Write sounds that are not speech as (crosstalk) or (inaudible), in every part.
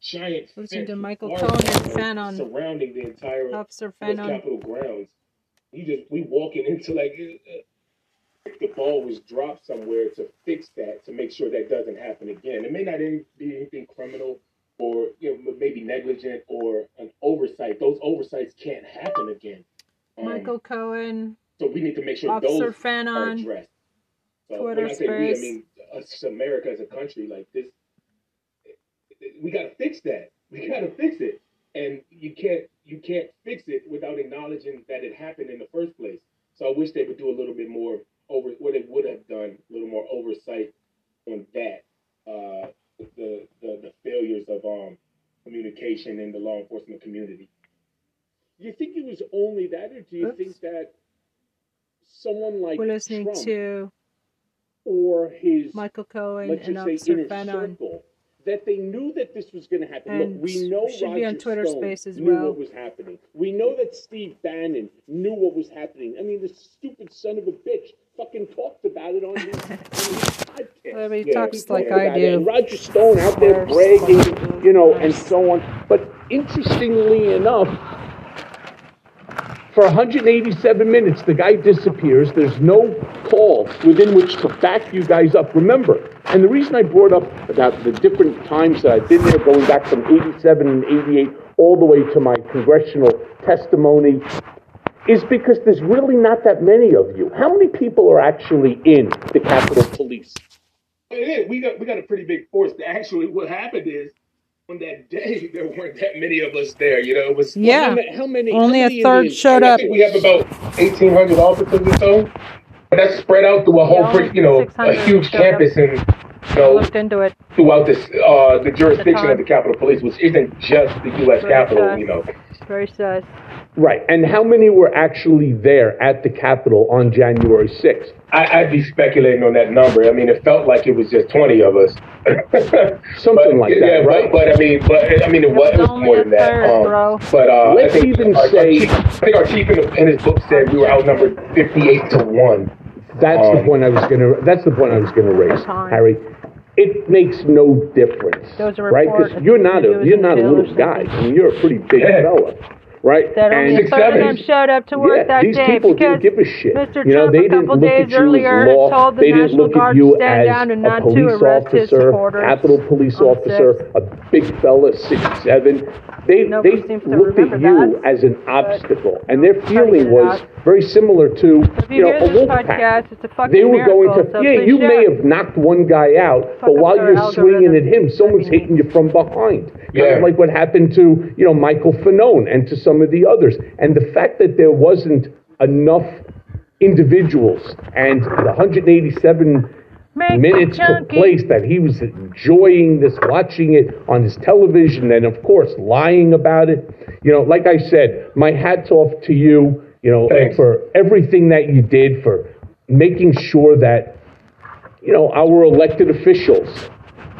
giant Listen to Michael Cohen and Fanone. surrounding the entire Officer Fanone. Capitol grounds. You just we walking into like uh, if the ball was dropped somewhere to fix that to make sure that doesn't happen again. It may not be anything criminal or you know maybe negligent or an oversight. Those oversights can't happen again. Um, Michael Cohen, so we need to make sure Officer those are Fanone, addressed. So Twitter when I say we, I mean us, America as a country, like this, we got to fix that. We got to fix it, and you can't you can't fix it without acknowledging that it happened in the first place. So I wish they would do a little bit more over what they would have done, a little more oversight on that, uh, the, the the failures of um communication in the law enforcement community. You think it was only that, or do you Oops. think that someone like We're listening Trump to or his, Michael Cohen and say, Officer Fanone. circle, that they knew that this was going to happen? And Look, we know should Roger be on Twitter Stone Space as knew well. what was happening. We know that Steve Bannon knew what was happening. I mean, this stupid son of a bitch fucking talked about it on his, on his podcast. Well, he Yeah, talks He like I about it. And do. Roger Stone out there bragging, you know, and so on. But interestingly enough, for 187 minutes, the guy disappears. There's no call within which to back you guys up. Remember, and the reason I brought up about the different times that I've been there, going back from 87 and 88 all the way to my congressional testimony, is because there's really not that many of you. How many people are actually in the Capitol Police? It is. We got we got a pretty big force. Actually, what happened is on that day (laughs) there weren't that many of us there. You know, it was How Yeah, many? How many only how a many third Indians- showed I up. think we have about eighteen hundred officers or so. But that's spread out through a whole, pretty, you know, a 600 huge showed up. campus and you I know looked into it. throughout this uh, the jurisdiction time. of the Capitol Police, which isn't just the U.S. Very Capitol. sus. You know, Very sus. Right. And how many were actually there at the Capitol on January 6th? I, I'd be speculating on that number. I mean, it felt like it was just twenty of us. (laughs) Something But, like that, yeah, right? But, but I mean, but I mean, it was, it was more than that. third, Um. But uh, Let's I think even our, our say- chief, I think our chief in, the, in his book said we were outnumbered fifty-eight to one. That's the Um, point I was going to. That's the point I was going to raise, Harry. It makes no difference, There was a right? Because you're not a you're not a little guy. I mean, you're a pretty big Yeah. fella, right? That only a six, third of them showed up to work yeah, that these day people didn't give a shit. Mr. You know, Trump they a didn't couple look at days you earlier law. told the they didn't National look Guard at you to stand down and a not to police arrest his officer, supporters Capitol Police officer, a big fella, six seven. They Nobody they looked at you that, as an obstacle, and their feeling was out. Very similar to If you you know a wolf podcast, pack. it's a fucking They were miracle, going to, so yeah, you share may have knocked one guy out, but Fuck up while you're swinging at him, someone's That'd hitting you from behind. Kind Yeah. of like what happened to, you know, Michael Fanone and to some of the others. And the fact that there wasn't enough individuals and the 187 Make minutes took place that he was enjoying this, watching it on his television, and of course lying about it. You know, like I said, my hats off to you. You know, Thanks. for everything that you did for making sure that you know our elected officials,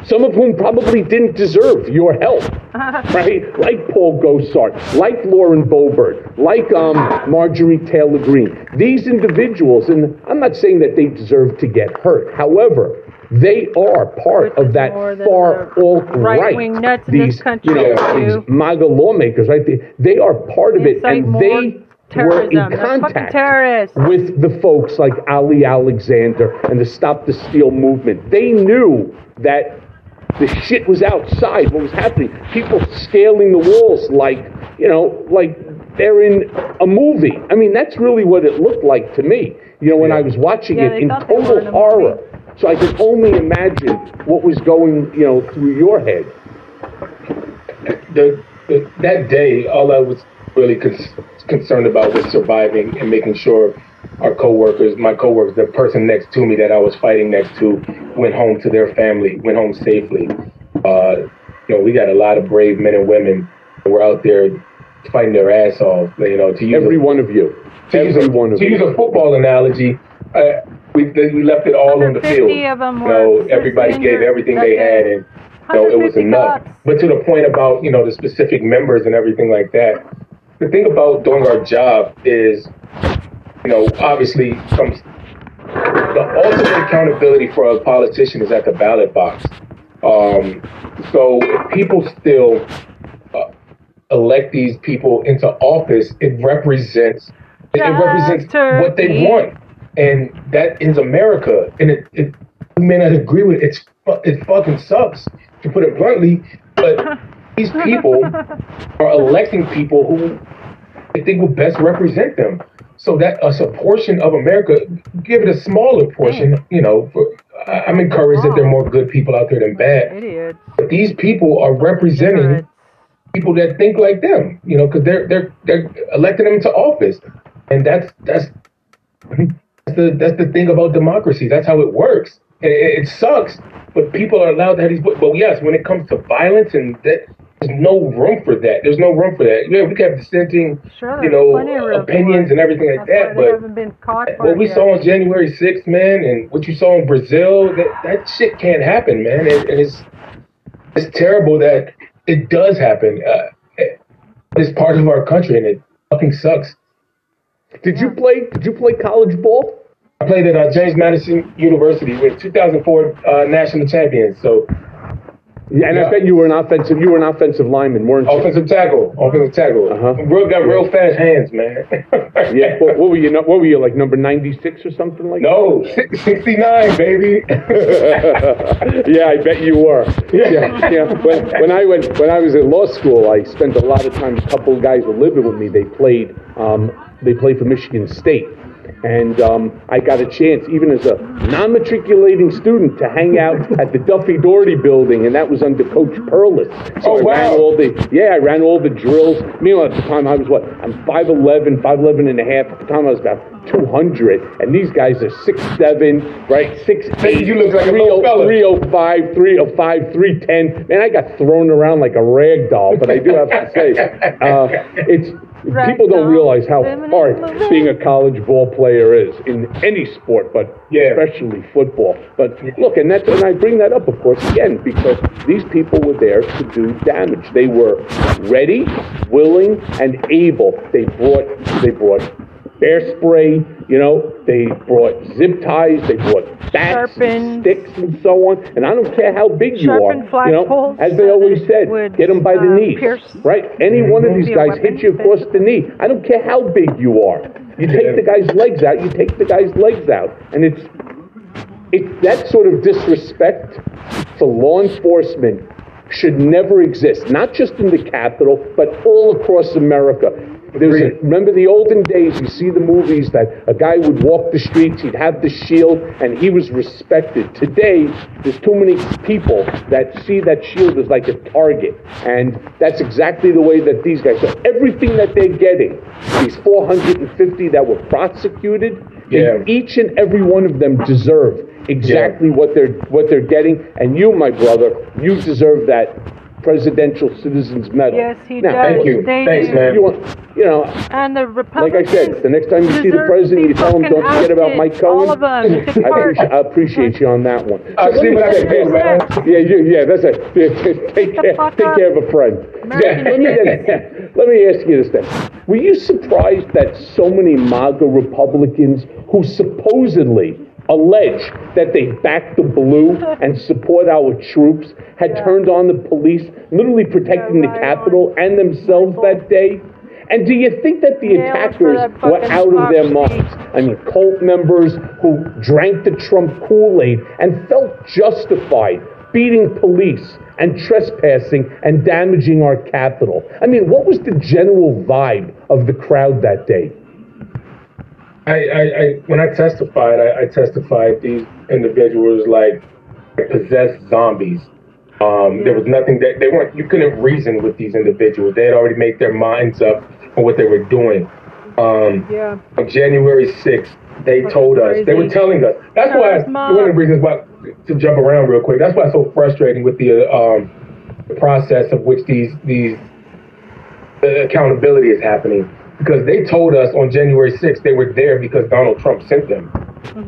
some of whom probably didn't deserve your help, (laughs) right? Like Paul Gosar, like Lauren Boebert, like um, Marjorie Taylor Greene. These individuals, and I'm not saying that they deserve to get hurt. However, they are part of that far alt right. right-wing nuts in this These, country you know, do. these MAGA lawmakers, right? They, they are part of it, and more they were in terrorism. Contact terrorists. with the folks like Ali Alexander and the Stop the Steal movement. They knew that the shit was outside, what was happening. People scaling the walls like, you know, like they're in a movie. I mean, that's really what it looked like to me, you know, when I was watching Yeah, it in thought they were total in horror. movie. So I can only imagine what was going, you know, through your head. the, the that day, all I was really con- concerned about was surviving and making sure our coworkers, my coworkers, the person next to me that I was fighting next to, went home to their family, went home safely. Uh, you know, we got a lot of brave men and women who were out there fighting their ass off. You know, to use Every a, one of you. to use, Every a, one of you to use a football analogy, uh, we we left it all on the 150 field. of them you know, were everybody gave everything they had, and you know, it was enough. cops. But to the point about you know the specific members and everything like that, the thing about doing our job is, you know, obviously comes the ultimate accountability for a politician is at the ballot box. Um, so if people still uh, elect these people into office, it represents it, it represents what they want, and that is America. And it, it we may not agree with it. It's it fucking sucks to put it bluntly, but (laughs) these people (laughs) are electing people who they think will best represent them. So that a portion of America, give it a smaller portion, you know. For, I'm encouraged that there are more good people out there than bad. Idiots. But these people are representing Ignorance. people that think like them, you know, because they're they're they're electing them to office, and that's that's that's the that's the thing about democracy. That's how it works. And it, it sucks, but people are allowed to have these. But yes, when it comes to violence and that, there's no room for that. There's no room for that. Yeah, we can have dissenting, Sure, you know, opinions and everything like That's that. But haven't been caught what we yet. saw on January 6th, man, and what you saw in Brazil, that, that shit can't happen, man. And, and it's it's terrible that it does happen. Uh, it's part of our country, and it fucking sucks. Did you play? Did you play college ball? I played at uh, James Madison University with 2004 uh, national champions. So Yeah, and Yeah. I bet you were an offensive. You were an offensive lineman, weren't you? offensive tackle, offensive tackle. Uh-huh. Real got real fast hands, man. Yeah. What, what were you? What were you like? Number ninety six or something like? That? No, 69, baby. (laughs) yeah, I bet you were. Yeah, yeah. When, when I went, when I was at law school, I spent a lot of time. A couple of guys were living with me. They played, um, they played for Michigan State, and um, I got a chance, even as a non-matriculating student, to hang out (laughs) at the Duffy Daugherty building, and that was under Coach Perles. So Oh, I ran wow. all the, yeah, I ran all the drills. Meanwhile, at the time I was what? I'm 5'11", 5'11 and a half. At the time I was about 200, and these guys are 6'7", right? 6'8". You look like a little fella. 305, 305, 310. Man, I got thrown around like a rag doll, but I do have to say, (laughs) uh, it's Rag people don't realize how hard being a college ball player is in any sport, but Yeah. especially football. But look, and that's and I bring that up, of course, again because these people were there to do damage. They were ready, willing, and able. They brought they brought bear spray, you know, they brought zip ties, they brought bats, Sharpened- sticks, and so on. And I don't care how big you are, you know, flagpoles as they always said, would, get them by the uh, knees, pierce- right? Any one of these guys weapon, hit you across the knee. I don't care how big you are. You take the guy's legs out, you take the guy's legs out, and it's it that sort of disrespect for law enforcement should never exist, not just in the capital, but all across America. There's a, remember the olden days, you see the movies that a guy would walk the streets, he'd have the shield, and he was respected. Today, there's too many people that see that shield as like a target. And that's exactly the way that these guys, so everything that they're getting, these 450 that were prosecuted, they Yeah. each and every one of them deserve exactly what they're what they're getting and you my brother you deserve that presidential citizens medal Yes, he now, does. Thank you. They Thanks, do. man. you want you know And the like I said, the next time you see the president, you tell him, don't forget about ousted. Mike Cohen. All of them. (laughs) I appreciate, I appreciate you on that one. I'll So see what I me- can do, man. Yeah, you, yeah, that's it. Yeah, (laughs) Take care, take care of a friend. American let, me, (laughs) let me ask you this then. Were you surprised that so many MAGA Republicans who supposedly allege that they backed the blue (laughs) and support our troops had turned on the police, literally protecting the right Capitol and themselves that day? And do you think that the Yeah, attackers were out of their minds? I mean, cult members who drank the Trump Kool Aid and felt justified beating police and trespassing and damaging our Capitol. I mean, what was the general vibe of the crowd that day? I, I, I when I testified, I, I testified these individuals like possessed zombies. Um, There was nothing that they weren't. You couldn't reason with these individuals. They had already made their minds up on what they were doing. Um, Yeah. on January 6th, they told us, they were telling us. That's why, us, one of the reasons why, to jump around real quick, that's why it's so frustrating with the, um, the process of which these, these uh, accountability is happening. Because they told us on January 6th they were there because Donald Trump sent them.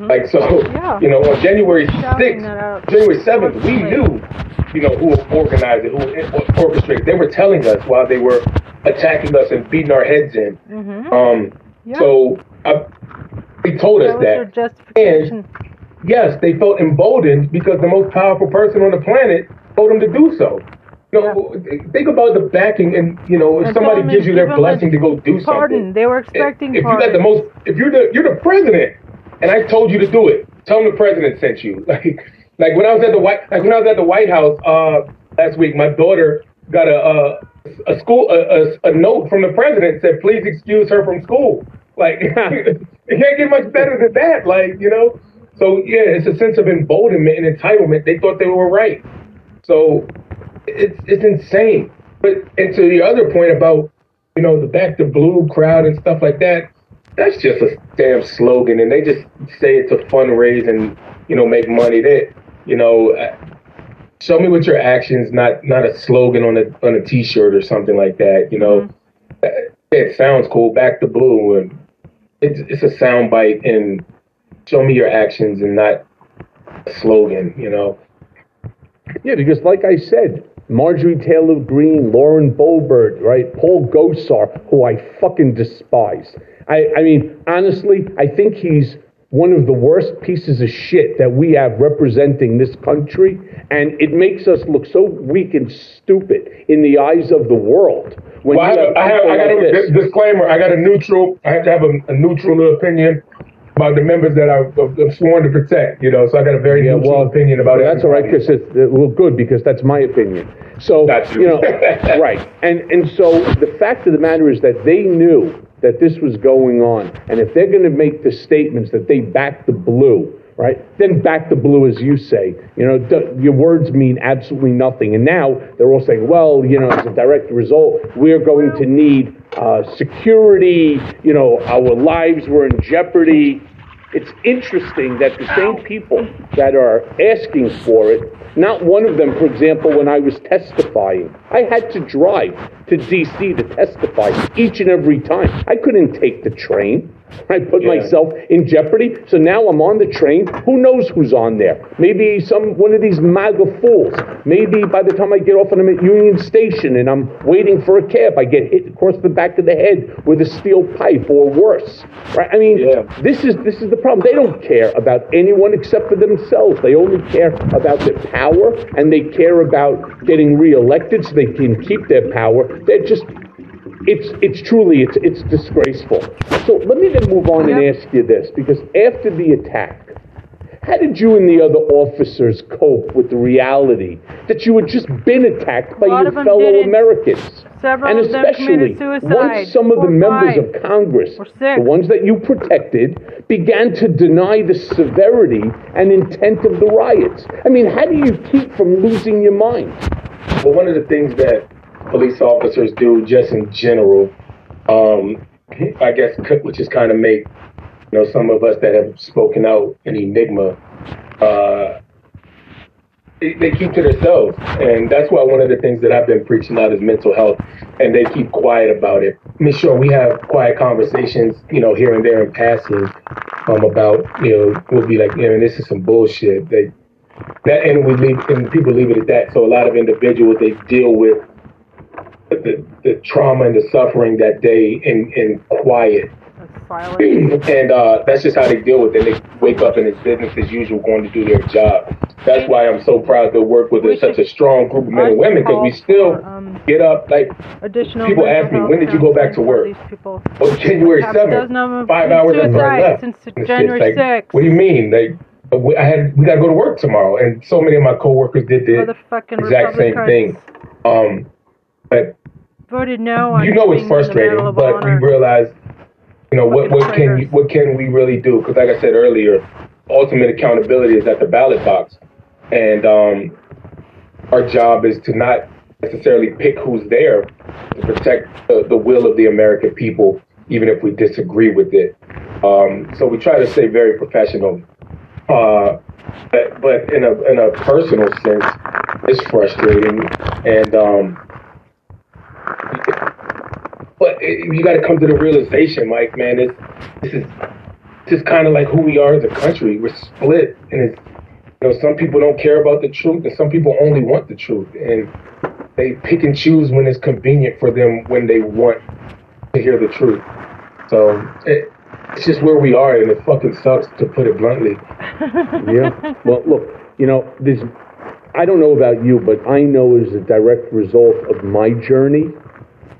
Like, so, Mm-hmm. Yeah. you know, on January Shouting 6th, January 7th, we knew, you know, who organized it, who orchestrated. They were telling us while they were attacking us and beating our heads in. Mhm. Um, Yeah. So uh, they told us That that. justification. Yes, they felt emboldened because the most powerful person on the planet told them to do so. You know, think about the backing, and you know, if And somebody gives you their give them a blessing to go do Pardon. something. Pardon, they were expecting if you got the most, if you're the you're the president, and I told you to do it, tell them the president sent you. (laughs) Like, like when I was at the White, like when I was at the White House uh, last week, my daughter got a a, a school a, a, a note from the president said, please excuse her from school. Like, (laughs) it can't get much better than that. Like, you know. So yeah, it's a sense of emboldenment and entitlement. They thought they were right. So it's it's insane. But and to the other point about you know the back to blue crowd and stuff like that, that's just a damn slogan, and they just say it to fundraise and you know make money. That you know, uh, show me with your actions, not not a slogan on a on a T-shirt or something like that. You know, Uh, it sounds cool. Back to blue, and it's it's a sound bite, and show me your actions and not a slogan. You know. Yeah, because like I said, Marjorie Taylor Greene, Lauren Boebert, right, Paul Gosar, who I fucking despise. I, I mean, honestly, I think he's one of the worst pieces of shit that we have representing this country, and it makes us look so weak and stupid in the eyes of the world. When Well, I have, I have, I got like a this. disclaimer. I got a neutral. I have to have a, a neutral opinion about the members that I- I'm sworn to protect. You know, so I got a very Yeah, neutral well, opinion about it. that's all right because it's uh, well, good because that's my opinion. So you. you know, (laughs) right, and and so the fact of the matter is that they knew that this was going on, and if they're going to make the statements that they back the blue, right, then back the blue as you say. You know, d- your words mean absolutely nothing, and now they're all saying, well, you know, as a direct result, we're going to need uh, security. You know, our lives were in jeopardy it's interesting that the same people that are asking for it, not one of them, for example, when I was testifying, I had to drive to DC to testify each and every time. I couldn't take the train. I put Yeah. myself in jeopardy. So now I'm on the train. Who knows who's on there? Maybe some one of these MAGA fools. Maybe by the time I get off and I'm at Union Station and I'm waiting for a cab, I get hit across the back of the head with a steel pipe or worse. Right? I mean, Yeah. this is this is the problem. They don't care about anyone except for themselves. They only care about their power and they care about getting reelected so they can keep their power. They're just it's it's truly it's it's disgraceful. So let me then move on and ask you this because after the attack, how did you and the other officers cope with the reality that you had just been attacked by your fellow. Americans? Several and of them especially committed suicide, once some of the or members five, of Congress, the ones that you protected, began to deny the severity and intent of the riots. I mean, how do you keep from losing your mind? Well, one of the things that police officers do, just in general, um, I guess, which is kind of make you know some of us that have spoken out an enigma. Uh, they, they keep to themselves, and that's why one of the things that I've been preaching out is mental health, and they keep quiet about it. I mean, sure, we have quiet conversations, you know, here and there in passing, um, about you know, we'll be like, know, this is some bullshit. They that and we leave and people leave it at that. So a lot of individuals they deal with the, the, trauma and the suffering that day in, in quiet. And uh, that's just how they deal with it. They wake up and it's business as usual going to do their job. That's why I'm so proud to work with such a strong group of men and women because we still for, um, get up like Additional People ask me, when did you go back to work? for These January 7th, five hours after I left. since January like, 6th. What do you mean? Like, we- I had we got to go to work tomorrow, and so many of my coworkers did the exact same thing. Um, but voted no on you know it's giving them the Medal frustrating, but we realize, you know, what what can traitors. what can we really do? Because like I said earlier, ultimate accountability is at the ballot box, and um, our job is to not necessarily pick who's there to protect the, the will of the American people, even if we disagree with it. Um, so we try to stay very professional. Uh, but, but in a in a personal sense, it's frustrating, and um, but it, you got to come to the realization, Mike, man, this this is just kind of like who we are as a country. We're split, and it's you know some people don't care about the truth, and some people only want the truth, and they pick and choose when it's convenient for them when they want to hear the truth. So it, it's just where we are, and it fucking sucks to put it bluntly. (laughs) yeah. Well, look, you know, there's I don't know about you, but I know as a direct result of my journey,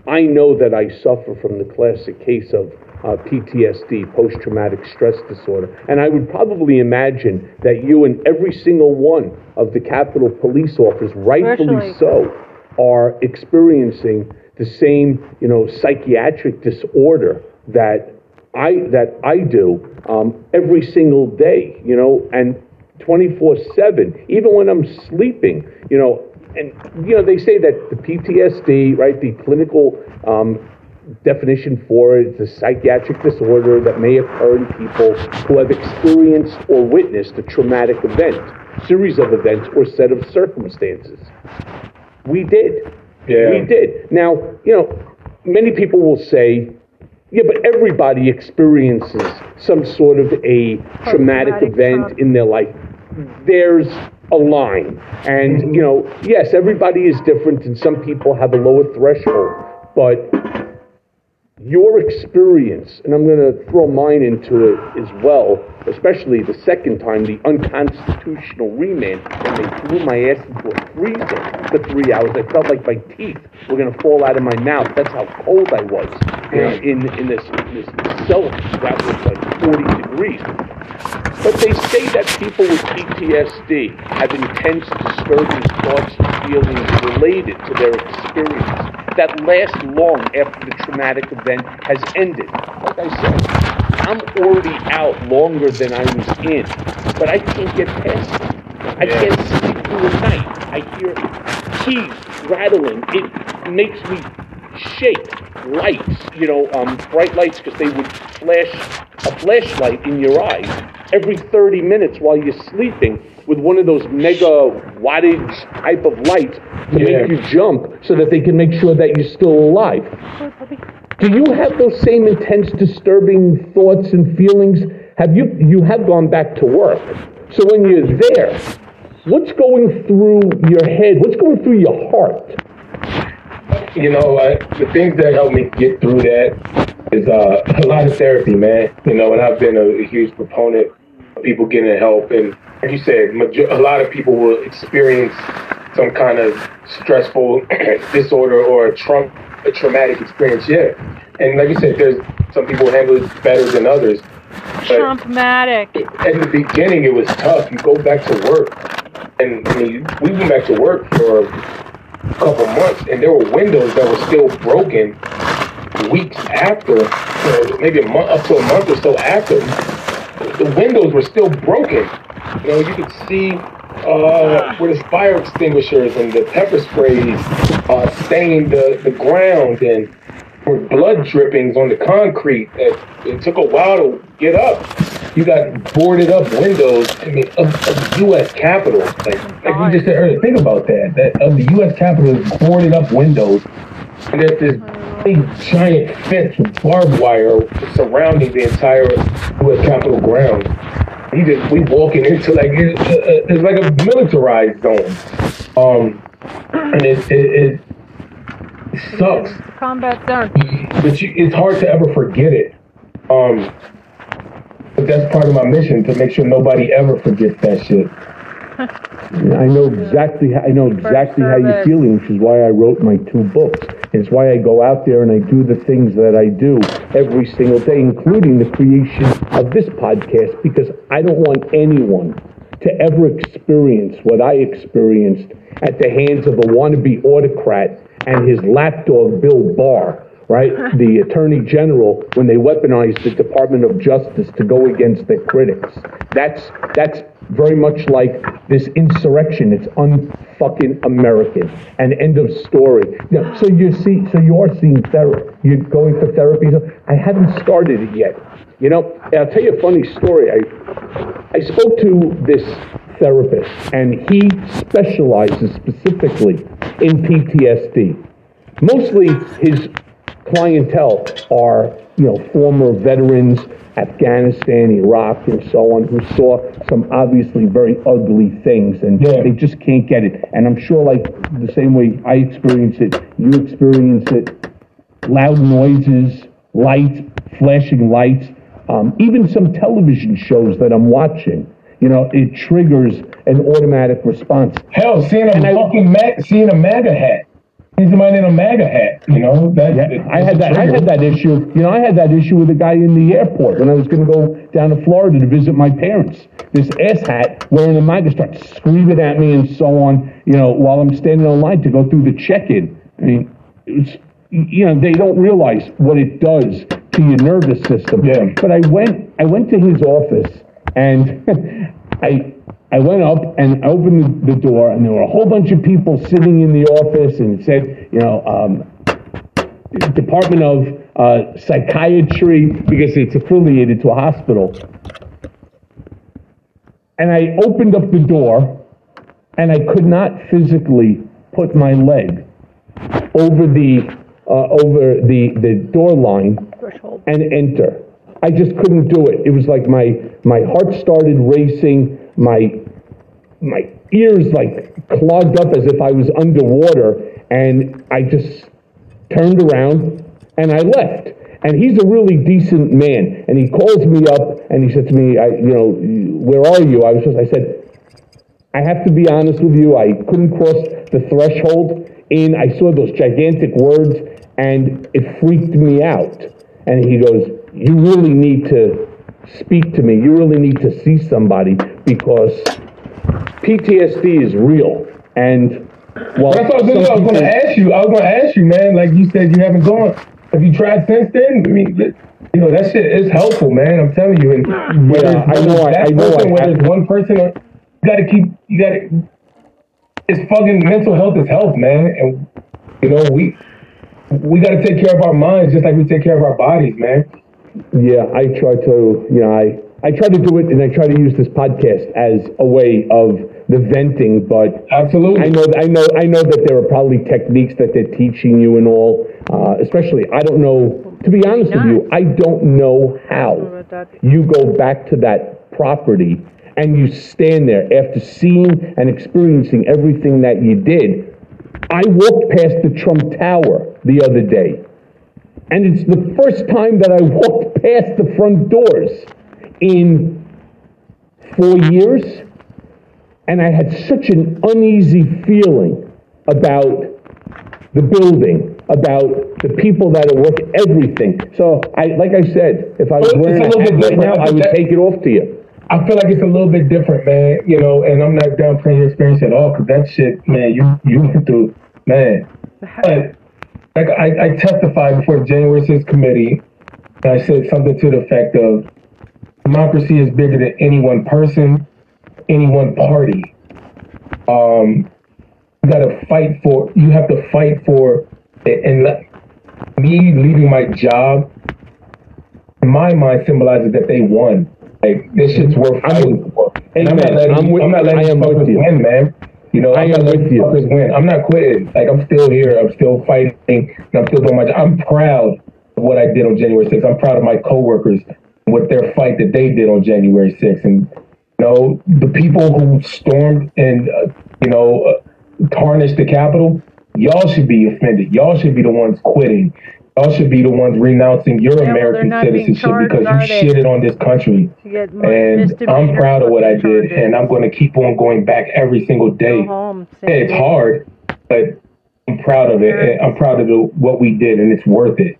I know that I suffer from the classic case of uh, PTSD, post traumatic stress disorder. And I would probably imagine that you and every single one of the Capitol police officers, rightfully so, are experiencing the same, you know, psychiatric disorder that I that I do um, every single day, you know, and 24/7, even when I'm sleeping, you know, and you know they say that the PTSD, right, the clinical um, definition for it is a psychiatric disorder that may occur in people who have experienced or witnessed a traumatic event, series of events, or set of circumstances. We did. Yeah. We did. Now, you know, many people will say, yeah, but everybody experiences some sort of a traumatic event trauma. in their life. There's a line. And, you know, yes, everybody is different, and some people have a lower threshold. But your experience, and I'm going to throw mine into it as well, especially the second time, the unconstitutional remand, when they threw my ass into a freezer for three hours. I felt like my teeth were going to fall out of my mouth. That's how cold I was in, in this, this cell that was like 40 degrees. But they say that people with PTSD have intense, disturbing thoughts and feelings related to their experience that last long after the traumatic event has ended. Like I said, I'm already out longer than I was in, but I can't get past it. I can't sleep through the night. I hear keys rattling. It makes me shake. Lights, you know, um, bright lights because they would flash a flashlight in your eyes every 30 minutes while you're sleeping with one of those mega wattage type of lights to yeah. make you jump so that they can make sure that you're still alive. Do you have those same intense, disturbing thoughts and feelings? Have you you have gone back to work? So when you're there, what's going through your head? What's going through your heart? You know, uh, the things that help me get through that is uh, (laughs) a lot of therapy, man. You know, and I've been a, a huge proponent of people getting help. And like you said, a lot of people will experience some kind of stressful (clears throat) disorder or a, tra- a traumatic experience. Yeah, and like you said, there's some people handle it better than others. Traumatic. At the beginning, it was tough. You go back to work, and I mean, we went back to work for a couple months, and there were windows that were still broken weeks after, you know, maybe a month up to a month or so after. The windows were still broken. You know, you could see uh, where the fire extinguishers and the pepper sprays uh, stained the, the ground and were blood drippings on the concrete. It, it took a while to get up. You got boarded up windows. I mean, of, of the U.S. Capitol. Like, like we just said earlier, think about that. That of the U.S. Capitol, is boarded up windows. And there's this big giant fence with barbed wire surrounding the entire U.S. Capitol grounds. He just we walking into like it's, it's like a militarized zone, um, and it it, it sucks. Combat zone. But you, it's hard to ever forget it. Um, but that's part of my mission to make sure nobody ever forgets that shit. I know exactly. I know exactly how you're feeling, which is why I wrote my two books. It's why I go out there and I do the things that I do every single day, including the creation of this podcast, because I don't want anyone to ever experience what I experienced at the hands of a wannabe autocrat and his lapdog Bill Barr right? (laughs) The attorney general when they weaponized the Department of Justice to go against their critics. That's that's very much like this insurrection. It's unfucking American. And end of story. Yeah, so you see, so you are seeing therapy. You're going for therapy. I haven't started it yet. You know, I'll tell you a funny story. I I spoke to this therapist, and he specializes specifically in PTSD. Mostly his clientele are, you know, former veterans, Afghanistan, Iraq, and so on, who saw some obviously very ugly things, and yeah. they just can't get it. And I'm sure, like the same way I experience it, you experience it. Loud noises, lights, flashing lights, um, even some television shows that I'm watching. you know, it triggers an automatic response. Hell, seeing a I- fucking mag, seeing a MAGA hat, somebody in a MAGA hat, you know that. Yeah, I had that. I had that issue. You know, I had that issue with a guy in the airport when I was going to go down to Florida to visit my parents. This asshat wearing a MAGA starts screaming at me and so on. You know, while I'm standing in line to go through the check-in. I mean, it was. You know, they don't realize what it does to your nervous system. Yeah. But I went. I went to his office and (laughs) I. I went up and opened the door, and there were a whole bunch of people sitting in the office, and it said, you know, um, Department of uh, Psychiatry because it's affiliated to a hospital. And I opened up the door and I could not physically put my leg over the uh, over the, the door line Threshold. and enter. I just couldn't do it. It was like my my heart started racing, my my ears like clogged up as if I was underwater, and I just turned around and I left. And he's a really decent man, and he calls me up and he said to me, I, you know, where are you? I was just, I said, I have to be honest with you, I couldn't cross the threshold in, I saw those gigantic words and it freaked me out. And he goes, you really need to speak to me. You really need to see somebody because PTSD is real. And well, That's what I was, gonna- I was going to ask you. I was going to ask you, man. Like you said, you haven't gone. Have you tried since then? I mean, you know that shit is helpful, man. I'm telling you. And whether Yeah, it's, I know, I- I know person, I whether it's one person, or, you got to keep. You got to. It's fucking mental health is health, man. And you know we we got to take care of our minds just like we take care of our bodies, man. Yeah, I try to, you know, I, I try to do it and I try to use this podcast as a way of the venting, but Absolutely. I know, I know, I know that there are probably techniques that they're teaching you and all, uh, especially, I don't know, to be honest with you, I don't know how you go back to that property and you stand there after seeing and experiencing everything that you did. I walked past the Trump Tower the other day. And it's the first time that I walked past the front doors in four years. And I had such an uneasy feeling about the building, about the people that are working, everything. So I, like I said, if I was it's wearing a little bit right now, I I would that- take it off to you. I feel like it's a little bit different, man. You know, and I'm not downplaying your experience at all, because that shit, man, you you went through, man. But like I, I testified before the January 6th committee, and I said something to the effect of democracy is bigger than any one person, any one party. Um, you got to fight for. You have to fight for, and let, me leaving my job. In my mind, symbolizes that they won. Like this shit's worth fighting for. And I'm not letting. I'm I'm, not letting I am with fuckers you. win, man. You know, I I'm am not with you. fuckers win. I'm not quitting. Like I'm still here. I'm still fighting. And I'm still doing my job. I'm proud of what I did on January 6th. I'm proud of my coworkers and what their fight that they did on January 6th. And you know, the people who stormed and uh, you know uh, tarnished the Capitol. Y'all should be offended. Y'all should be the ones quitting. Y'all should be the ones renouncing your well, they're American not being citizenship charged, because you they? shitted on this country. To get mo- And I'm proud of what I did, charges. and I'm going to keep on going back every single day. Home. Yeah, it's hard, but I'm proud of it. and I'm proud of the, what we did, and it's worth it.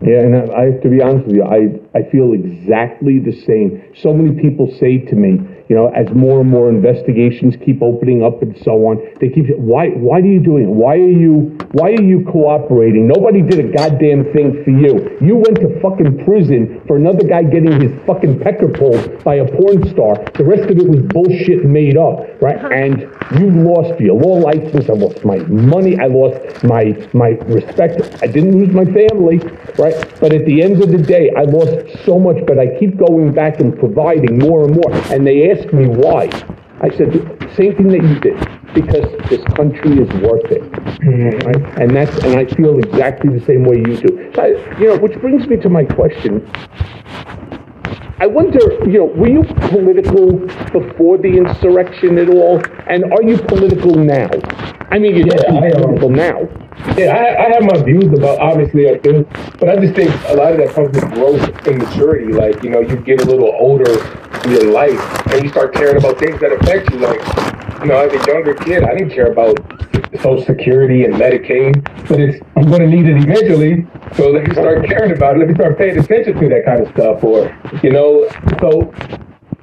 Yeah, and I, I have to be honest with you, I, I feel exactly the same. So many people say to me, you know, as more and more investigations keep opening up and so on, they keep why why are you doing it? Why are you why are you cooperating? Nobody did a goddamn thing for you. You went to fucking prison for another guy getting his fucking pecker pulled by a porn star. The rest of it was bullshit made up, right? Uh-huh. And you lost your law license, I lost my money, I lost my my respect. I didn't lose my family, right? But at the end of the day, I lost so much, but I keep going back and providing more and more. And they ask me why. I said, same thing that you did, because this country is worth it. Right? And that's and I feel exactly the same way you do. So I, you know, which brings me to my question. I wonder, you know, were you political before the insurrection at all? And are you political now? I mean, you're Yeah, I am. now. Yeah, I, I have my views about obviously I do, but I just think a lot of that comes with growth and maturity. Like you know, you get a little older in your life and you start caring about things that affect you. Like you know, as a younger kid, I didn't care about Social Security and Medicaid, but it's I'm going to need it eventually. So let me start caring about it. Let me start paying attention to that kind of stuff. Or you know, so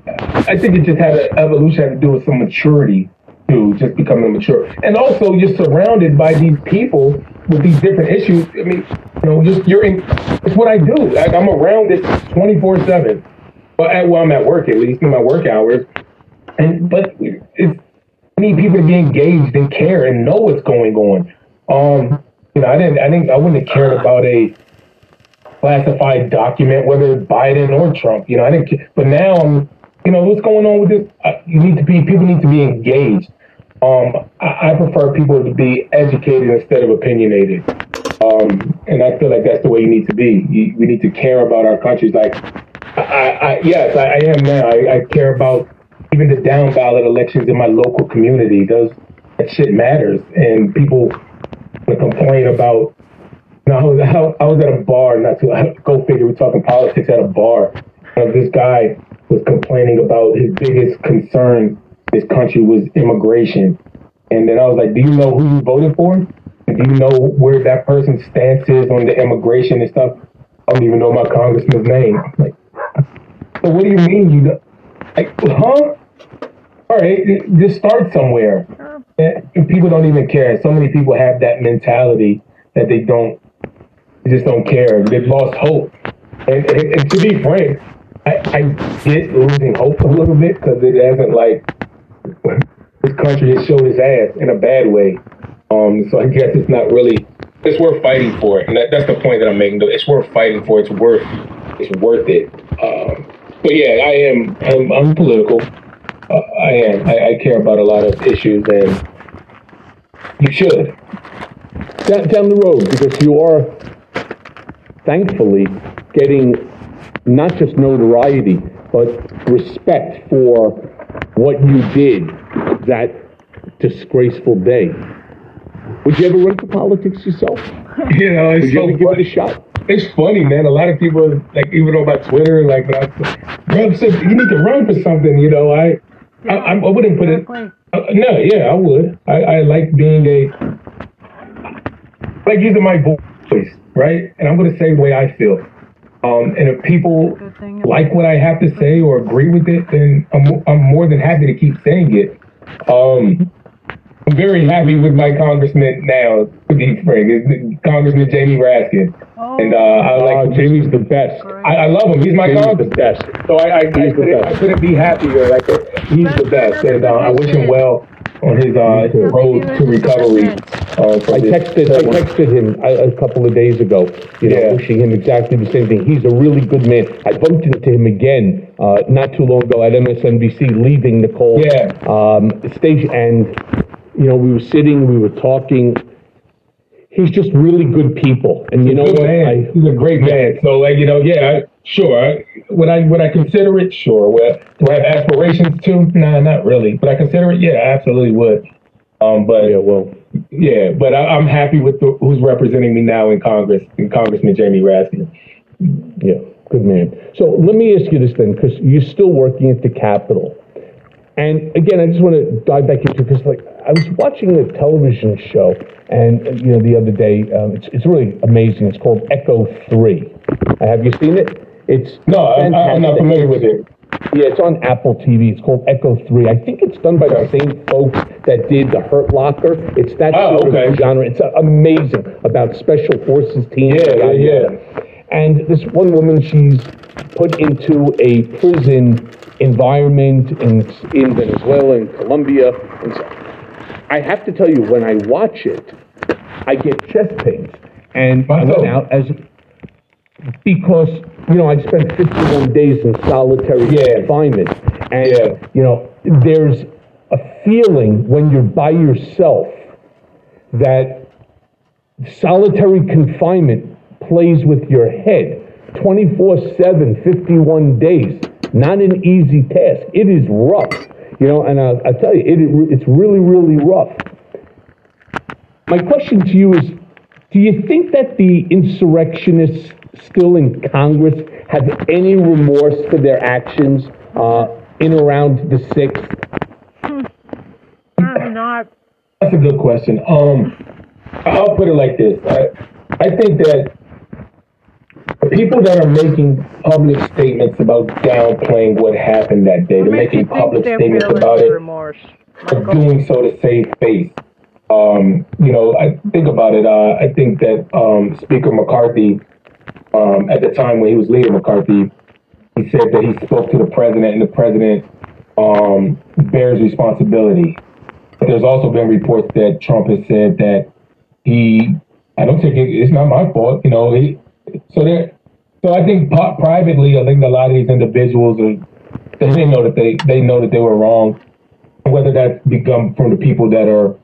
I think it just had an evolution had to do with some maturity to just becoming mature. And also you're surrounded by these people with these different issues. I mean, you know, just you're in it's what I do. I'm around it twenty four seven. But at well I'm at work at least in my work hours. And but it's I need people to be engaged and care and know what's going on. Um, you know, I didn't I didn't I wouldn't have cared about a classified document, whether it's Biden or Trump. You know, I didn't. But now I'm, you know, what's going on with this? Uh, you need to be people need to be engaged. Um, I, prefer people to be educated instead of opinionated. Um, and I feel like that's the way you need to be. You, we need to care about our countries. Like, I, I yes, I, I, am now. I, I, care about even the down ballot elections in my local community. Those that shit matters, and people complain about. You know, I was, I was at a bar not too. (laughs) Go figure. We're talking politics at a bar. This guy was complaining about his biggest concern this country was immigration. And then I was like, Do you know who you voted for? Do you know where that person's stance is on the immigration and stuff? I don't even know my congressman's name. Like, so what do you mean you? Like, huh? All right, just start somewhere. And people don't even care. So many people have that mentality that they don't, they just don't care. They've lost hope. And, and, and to be frank, I, I get losing hope a little bit because it hasn't like this country has showed its ass in a bad way. Um, so I guess it's not really. It's worth fighting for and that, that's the point that I'm making. Though it's worth fighting for. It's worth. It's worth it. Um, but yeah, I am. I'm, I'm political. Uh, I am. I, I, care about a lot of issues, and you should. Down, down the road, because you are, thankfully, getting not just notoriety, but respect for what you did that disgraceful day. Would you ever run for politics yourself? (laughs) You know, it's Would you so ever give it a shot? It's funny, man. A lot of people, like, even on my Twitter, like, I, bro, said, you need to run for something. You know, I, I, I wouldn't put it. Uh, no, yeah, I would. I, I like being a, like using my voice, right? And I'm gonna say the way I feel. Um, and if people like what I have to say or agree with it, then I'm, I'm more than happy to keep saying it. Um, I'm very happy with my congressman now, to be frank, is Congressman Jamie Raskin. Oh. And uh, I like uh, Jamie's the best. I, I, love him. He's my Jamie's congressman. the best. So I, I, I, couldn't, I, couldn't, be happier. Like he's the best, and uh, I wish him well on his uh, road to recovery. Uh, I texted I texted him a, a, couple of days ago, you know, yeah. wishing him exactly the same thing. He's a really good man. I bumped into him again uh, not too long ago at MSNBC, leaving Nicole yeah. um, station, and you know, we were sitting, we were talking. He's just really good people, and you know what? I, He's a great man. So, like, you know, yeah, sure. Would I would I consider it? Sure. Well, do I have aspirations too? Nah, not really. But I consider it. Yeah, I absolutely would. Um, but yeah, well, yeah, but I, am happy with the, who's representing me now in Congress, in Congressman Jamie Raskin. Yeah, good man. So let me ask you this then, because you're still working at the Capitol. And again, I just want to dive back into because, like, I was watching a television show, and you know, the other day, um, it's it's really amazing. It's called Echo Three. Have you seen it? It's no, I'm, I'm not familiar with it. Yeah, it's on Apple TV. It's called Echo Three. I think it's done by the same folks that did the Hurt Locker. It's that oh, sort okay. of genre. It's uh, amazing about special forces teams. Yeah, yeah, yeah. And this one woman, she's put into a prison environment in, in Venezuela and Colombia. And so I have to tell you, when I watch it, I get chest pains. And I went out as because you know I spent 51 days in solitary yeah. confinement, and yeah. you know there's a feeling when you're by yourself that solitary confinement plays with your head 24 7, 51 days not an easy task. It is rough, you know, and I, tell you, it, it's really, really rough. My question to you is Do you think that the insurrectionists still in Congress have any remorse for their actions uh, in around the 6th? Apparently not. That's a good question. Um, I'll put it like this. I, I think that the people that are making public statements about downplaying what happened that day, they're making public statements about it, remorse? are doing so to save face. Um, you know, I think about it. Uh, I think that um, Speaker McCarthy, um, at the time when he was leader McCarthy, he said that he spoke to the president, and the president um, bears responsibility. But there's also been reports that Trump has said that he, I don't take it. It's not my fault. You know, he, so there. So I think privately, I think a lot of these individuals are they know that they they know that they were wrong whether that's become from the people that are.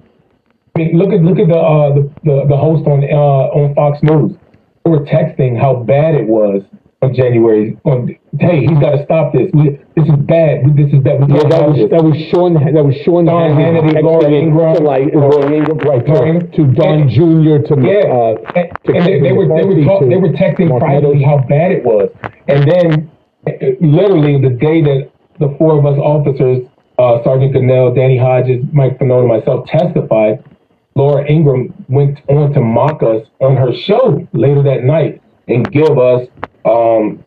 I mean, look at look at the uh, the, the the host on uh, on Fox News. Were texting how bad it was on January. On, hey, he's got to stop this. We, this is bad. We, this is bad. We Yeah, that was that was Sean that was Sean Sean Hannity, Laura texting it Ingraham. to like Laura Ingraham, right to, to Don And- Jr. to Yeah, uh, and, to and they, they were they were talk, they were texting Mark privately how bad it was, and then literally the day that the four of us officers, uh, Sergeant Gonell, Danny Hodges, Mike Fanone, and myself testified, Laura Ingraham went on to mock us on her show later that night and give us um,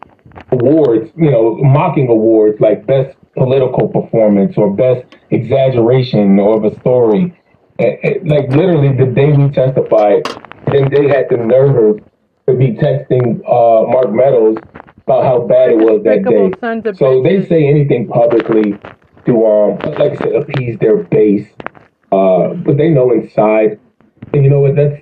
awards, you know, mocking awards like best political performance or best exaggeration of a story. Like literally the day we testified, then they had the nerve to be texting uh, Mark Meadows about how bad it was that day. So they say anything publicly to, um, like I said, appease their base. Uh, but they know inside, and you know what? That's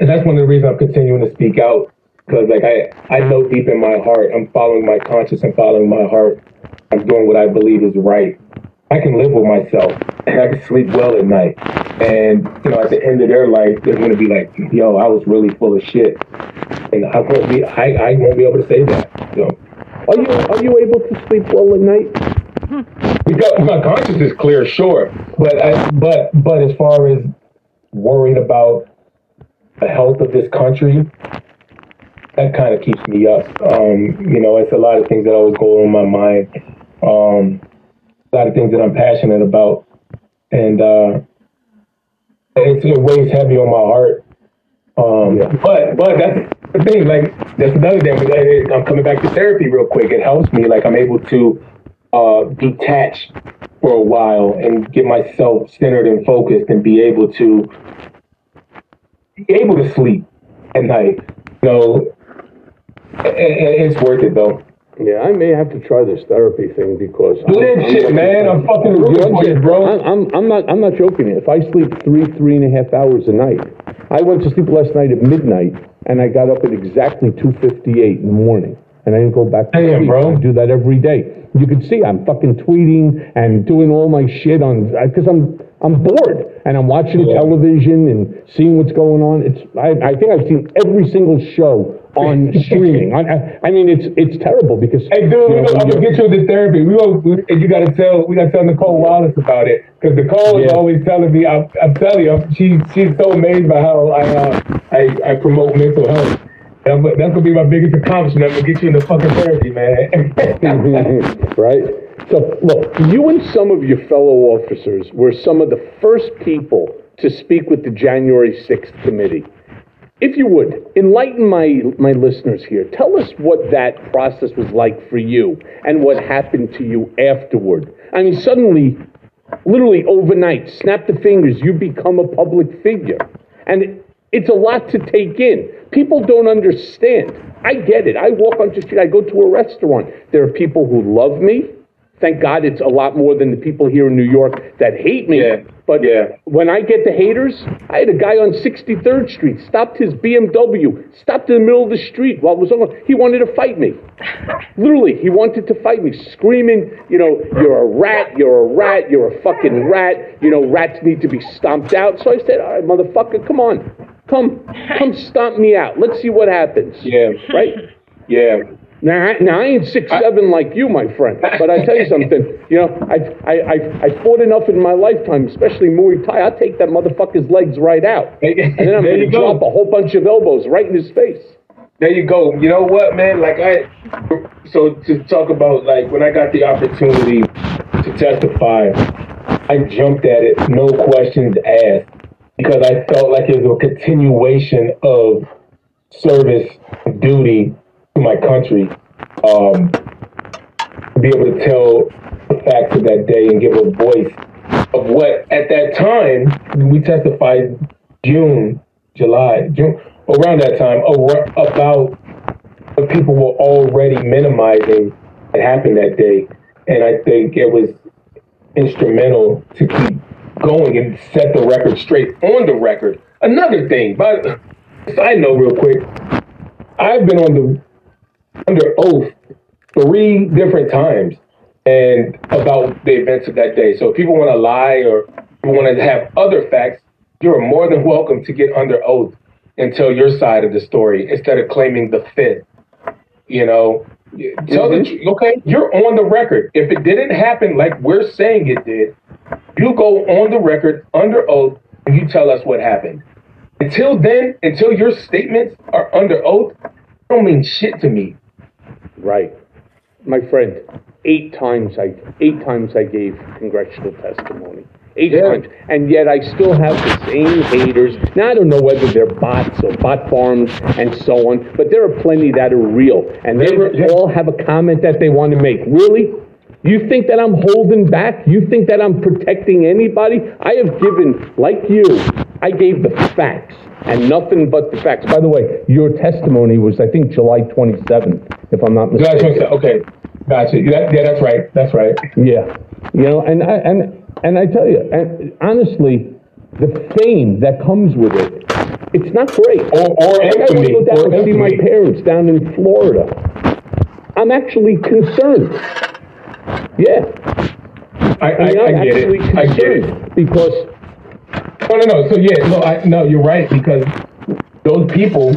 that's one of the reasons I'm continuing to speak out because, like, I I know deep in my heart, I'm following my conscience and following my heart. I'm doing what I believe is right. I can live with myself and I can sleep well at night. And you know, at the end of their life, they're going to be like, "Yo, I was really full of shit," and I won't be I, I won't be able to say that. So, Are you are you able to sleep well at night? Because my conscience is clear, sure, but I, but but as far as worried about the health of this country, that kind of keeps me up. Um, you know, it's a lot of things that always go on my mind. Um, a lot of things that I'm passionate about, and uh, it's, it weighs heavy on my heart. Um, but but that's the thing. Like that's another thing. I'm coming back to therapy real quick. It helps me. Like I'm able to uh, detach for a while and get myself centered and focused, and be able to be able to sleep at night. You know, i- i- it's worth it though. Yeah, I may have to try this therapy thing because Do that shit, man. I'm fucking rooting for you, bro. I'm, I'm, I'm not I'm not joking. If I sleep three three and a half hours a night, I went to sleep last night at midnight and I got up at exactly two fifty eight in the morning, and I didn't go back to Damn, bro. I do that every day. You can see I'm fucking tweeting and doing all my shit on because I'm I'm bored and I'm watching Yeah. television and seeing what's going on. It's I, I think I've seen every single show on (laughs) streaming. I, I, I mean, it's it's terrible because Hey, dude, you know, I'm gonna get you into therapy. We gonna, we, and you gotta tell, we gotta tell Nicolle Wallace about it because Nicolle is always telling me. I'm, I'm telling you, she she's so amazed by how I uh, I, I promote mental health. That- That's gonna be my biggest accomplishment. I'm gonna get you in the fucking therapy, man. (laughs) right? So, look, you and some of your fellow officers were some of the first people to speak with the January 6th committee. If you would, enlighten my, my listeners here. Tell us what that process was like for you and what happened to you afterward. I mean, suddenly, literally overnight, snap the fingers, you become a public figure. And it's a lot to take in. People don't understand. I get it. I walk onto the street, I go to a restaurant. There are people who love me. Thank God it's a lot more than the people here in New York that hate me. Yeah, But yeah. when I get the haters, I had a guy on 63rd Street stopped his BMW, stopped in the middle of the street while it was on. He wanted to fight me. Literally, he wanted to fight me, screaming, you know, you're a rat, you're a rat, you're a fucking rat, you know, rats need to be stomped out. So I said, all right, motherfucker, come on. Come, come stomp me out. Let's see what happens. yeah, Right? yeah. Now, now I ain't six seven like you, my friend. But I tell you something. You know, I I I I fought enough in my lifetime, especially Muay Thai. I'll take that motherfucker's legs right out, and then I'm (laughs) going to drop a whole bunch of elbows right in his face. There you go. You know what, man? Like I, so to talk about like when I got the opportunity to testify, I jumped at it, no questions asked, because I felt like it was a continuation of service duty my country. Um, be able to tell the facts of that day and give a voice of what at that time we testified June, July, June around that time about what people were already minimizing that happened that day, and I think it was instrumental to keep going and set the record straight on the record. Another thing, but side note, real quick, I've been on the under oath three different times and about the events of that day. So if people want to lie or want to have other facts, you're more than welcome to get under oath and tell your side of the story instead of claiming the fifth. You know, tell the mm-hmm. truth. Okay, you're on the record. If it didn't happen like we're saying it did, you go on the record under oath and you tell us what happened. Until then, until your statements are under oath, don't mean shit to me. Right, my friend. Eight times I eight times I gave congressional testimony. Eight Yeah. times, and yet I still have the same haters. Now I don't know whether they're bots or bot farms and so on, but there are plenty that are real, and they yeah. all have a comment that they want to make. Really? You think that I'm holding back? You think that I'm protecting anybody? I have given, like you, I gave the facts and nothing but the facts. By the way, your testimony was, I think, July 27th, if I'm not That's what I mistaken. said. Okay, gotcha. Yeah, yeah, that's right. That's right. Yeah, you know, and I and and I tell you, and honestly, the fame that comes with it, it's not great. Or, or I want to go down Or and see my parents down in Florida. I'm actually concerned. Yeah, I, I, I I I'm get actually it. I get it. concerned because No, no, no. So yeah, no, I, no, you're right because those people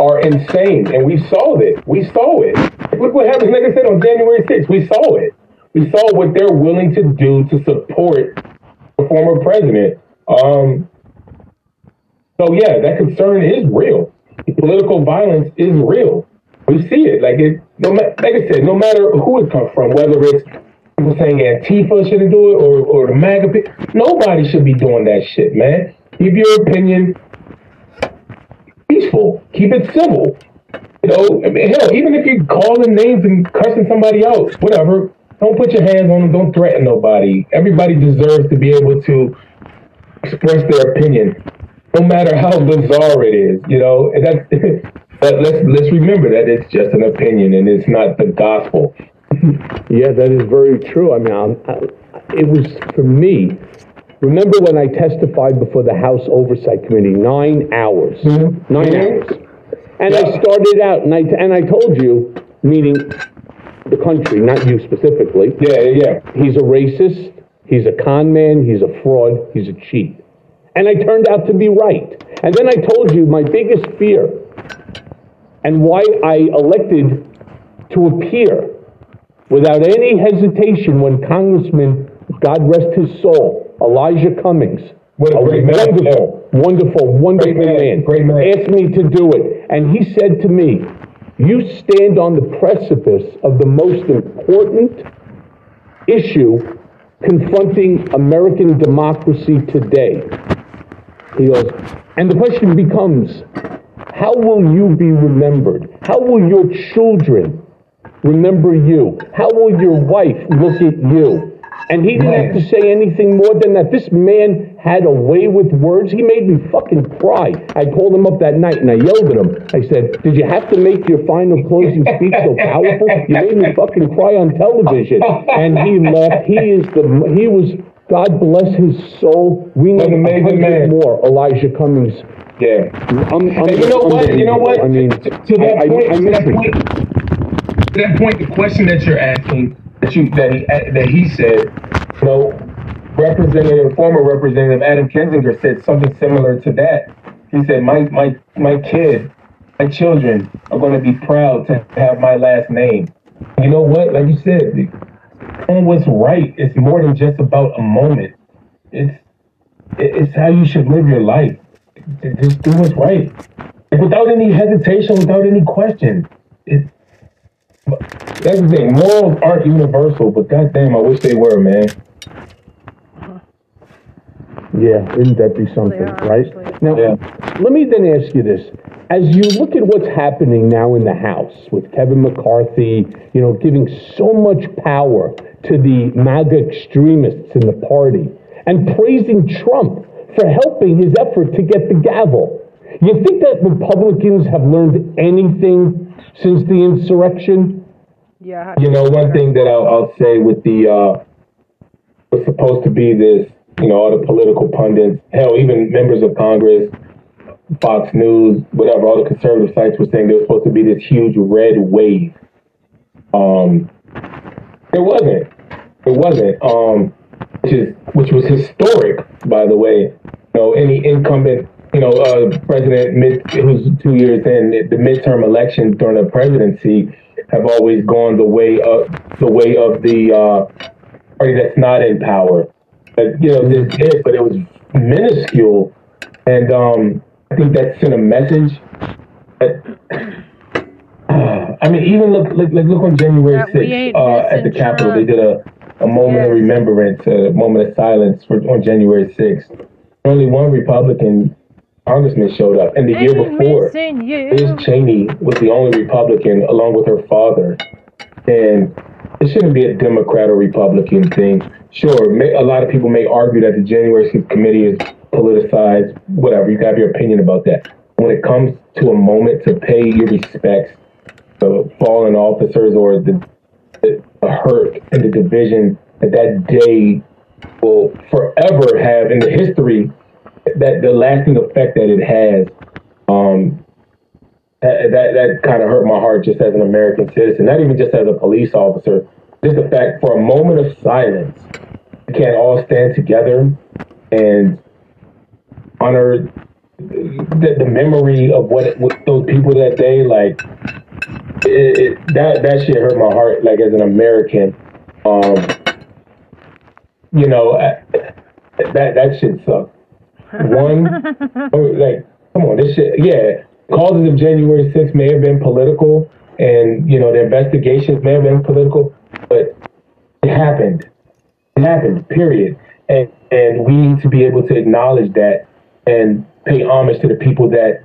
are insane, and we saw it. We saw it. Look what happened. Like I said on January 6th, we saw it. We saw what they're willing to do to support the former president. Um, so yeah, that concern is real. Political violence is real. We see it. Like it. No, like I said, no matter who it comes from, whether it's people saying Antifa shouldn't do it or or the MAGA, nobody should be doing that shit, man. Give your opinion peaceful. Keep it civil. You know, I mean, hell, even if you're calling names and cursing somebody out, whatever. Don't put your hands on them. Don't threaten nobody. Everybody deserves to be able to express their opinion, no matter how bizarre it is. You know, and that's. (laughs) Let's let's remember that it's just an opinion and it's not the gospel. Yeah, that is very true. I mean, I'm, it was for me. Remember when I testified before the House Oversight Committee? Nine hours. Nine Mhm. hours. And I started out, and I and I told you, meaning the country, not you specifically. Yeah, yeah. He's a racist. He's a con man. He's a fraud. He's a cheat. And I turned out to be right. And then I told you my biggest fear and why I elected to appear without any hesitation when Congressman, God rest his soul, Elijah Cummings, What a a great man. wonderful, wonderful, wonderful Great man, man, great man. asked me to do it. And he said to me, You stand on the precipice of the most important issue confronting American democracy today. He goes, and the question becomes, how will you be remembered? How will your children remember you? How will your wife look at you? And he didn't have to say anything more than that. This man had a way with words. He made me fucking cry. I called him up that night and I yelled at him. I said, Did you have to make your final closing speech so powerful? You made me fucking cry on television. And he laughed. He is the, he was, God bless his soul. We need an amazing man. more Elijah Cummings. Yeah. Um, And you know what? You know what? I mean, to, to that I, point, I, I to that point, to that point, the question that you're asking, that you that he that he said, you know, Representative, former Representative Adam Kinzinger said something similar to that. He said, "My my my kid my children are going to be proud to have my last name. You know what? Like you said, doing what's right is more than just about a moment. It's it's how you should live your life. Just do what's right, without any hesitation, without any question. That's the thing. Morals aren't universal, but goddamn, I wish they were, man. Yeah, wouldn't that be something, are, right? actually. Now, Yeah. let me then ask you this. As you look at what's happening now in the House with Kevin McCarthy, you know, giving so much power to the MAGA extremists in the party and praising Trump for helping his effort to get the gavel, you think that Republicans have learned anything since the insurrection? Yeah. You know, one thing that I'll, I'll say with the uh, was supposed to be this, you know, all the political pundits, hell, even members of Congress, Fox News, whatever, all the conservative sites were saying there was supposed to be this huge red wave. Um, it wasn't. It wasn't. Um, which is which was historic, by the way. You know, any incumbent, you know, uh, president mid, who's two years in, the midterm elections during the presidency have always gone the way of the way of the uh, party that's not in power. But you know, this is, but it was minuscule, and um, I think that sent a message. That, I mean, even look, look, like look on January sixth uh, at the Capitol. They did a, a moment of remembrance, a moment of silence for on January sixth. Only one Republican congressman showed up, and the year before. Liz Cheney was the only Republican, along with her father. And it shouldn't be a Democrat or Republican thing. Sure, may, a lot of people may argue that the January 6th committee is politicized, whatever. You have your opinion about that. When it comes to a moment to pay your respects to fallen officers or the, the, the hurt and the division that that day will forever have in the history, that the lasting effect that it has. Um, that that, kind of hurt my heart just as an American citizen, not even just as a police officer. Just the fact for a moment of silence, we can't all stand together and honor the, the memory of what, what those people that day. Like it, it, that that shit hurt my heart. Like as an American, um, you know, I, that that shit sucked. One, (laughs) oh, like, come on, this shit, yeah. Causes of January 6th may have been political, and you know the investigations may have been political, but it happened. It happened. Period. And and we need to be able to acknowledge that and pay homage to the people that.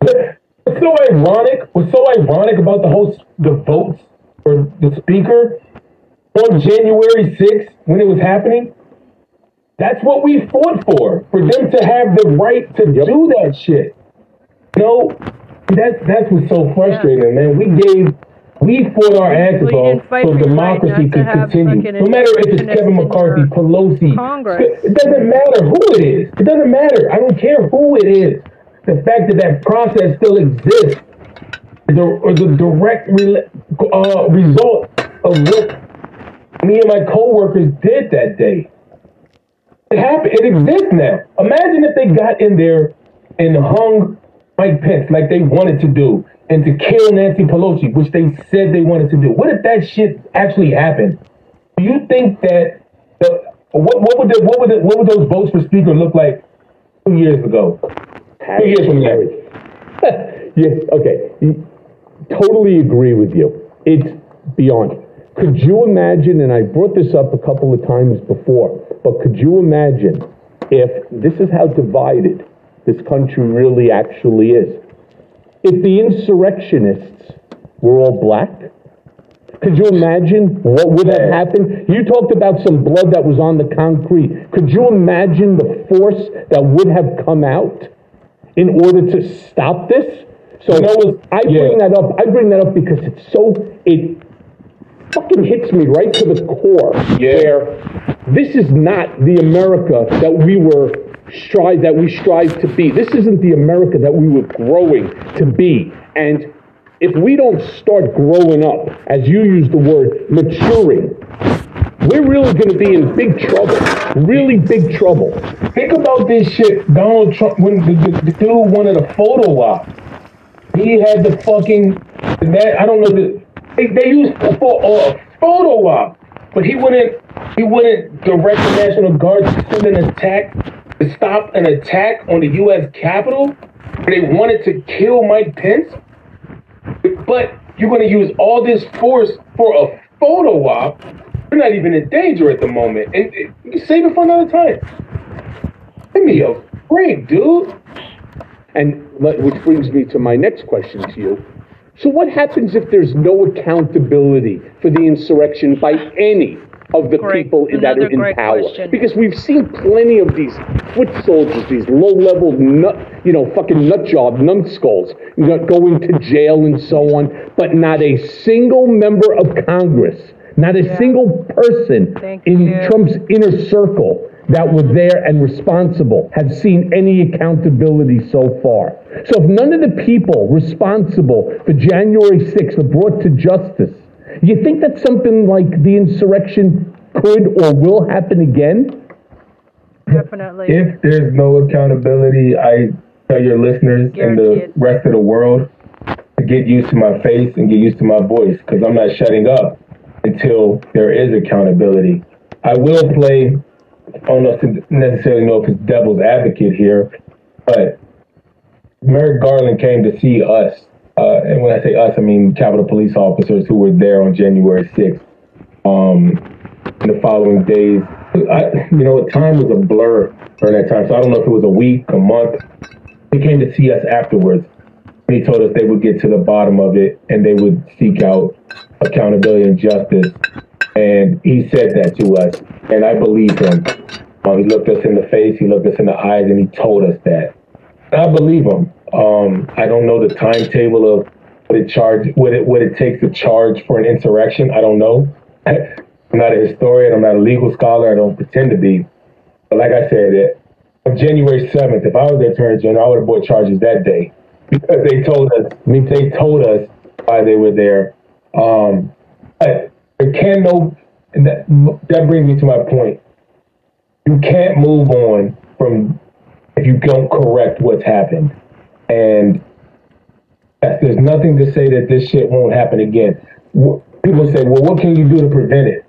What's so ironic? What's so ironic about the whole the votes for the speaker on January 6th when it was happening? That's what we fought for, for them to have the right to do that shit. No, that's that's what's so frustrating, man. We gave, we fought our asses off so for the right democracy could continue. No matter if it's Kevin McCarthy, Pelosi, Congress. it doesn't matter who it is. It doesn't matter. I don't care who it is. The fact that that process still exists is the, or the direct rela- uh, result of what me and my coworkers did that day. It happened. It exists now. Imagine if they got in there and hung Mike Pence like they wanted to do, and to kill Nancy Pelosi, which they said they wanted to do. What if that shit actually happened? Do you think that the what, what would the, what would the, what would those votes for speaker look like two years ago? Two years from now. (laughs) yeah, okay. Totally agree with you. It's beyond. Could you imagine, and I brought this up a couple of times before, but could you imagine if this is how divided this country really actually is? If the insurrectionists were all black, could you imagine what would have happened? You talked about some blood that was on the concrete. Could you imagine the force that would have come out in order to stop this? So You know I bring yeah. that up. I bring that up because it's so it fucking hits me right to the core. Yeah. Where this is not the America that we were strive that we strive to be. This isn't the America that we were growing to be. And if we don't start growing up, as you use the word, maturing, we're really going to be in big trouble. Really big trouble. Think about this shit. Donald Trump, when the, the, the dude wanted a photo op, he had the fucking that I don't know the they, they used for a photo op, but he wouldn't he wouldn't direct the National Guard to send an attack to stop an attack on the U.S. Capitol. They wanted to kill Mike Pence, but you're going to use all this force for a photo op. You're not even in danger at the moment, and eh, you can save it for another time. Give me a break, dude. And which brings me to my next question to you. So, what happens if there's no accountability for the insurrection by any of the people that are in power? Question. Because we've seen plenty of these foot soldiers, these low-level nut, you know, fucking nut job numbskulls, you know, going to jail and so on, but not a single member of Congress, not a yeah. single person Thank in you. Trump's inner circle that were there and responsible have seen any accountability so far. So if none of the people responsible for January 6th are brought to justice, you think that something like the insurrection could or will happen again? Definitely. If there's no accountability, I tell your listeners and the rest of the world to get used to my face and get used to my voice because I'm not shutting up until there is accountability. I will play I don't necessarily know if it's devil's advocate here, but Merrick Garland came to see us. Uh, and when I say us, I mean Capitol Police officers who were there on January 6th. Um, in the following days, I, you know, time was a blur during that time. So I don't know if it was a week, a month. He came to see us afterwards. And he told us they would get to the bottom of it and they would seek out accountability and justice. And he said that to us and I believe him. Um, he looked us in the face, he looked us in the eyes, and he told us that. I believe them. Um, I don't know the timetable of what it charge, what it what it takes to charge for an insurrection. I don't know. (laughs) I'm not a historian. I'm not a legal scholar. I don't pretend to be. But like I said, it, on January 7th, if I was the attorney general, I would have brought charges that day (laughs) because they told us. I mean, they told us why they were there. Um, but there can no and that that brings me to my point. You can't move on from if you don't correct what's happened, and there's nothing to say that this shit won't happen again. People say, "Well, what can you do to prevent it?"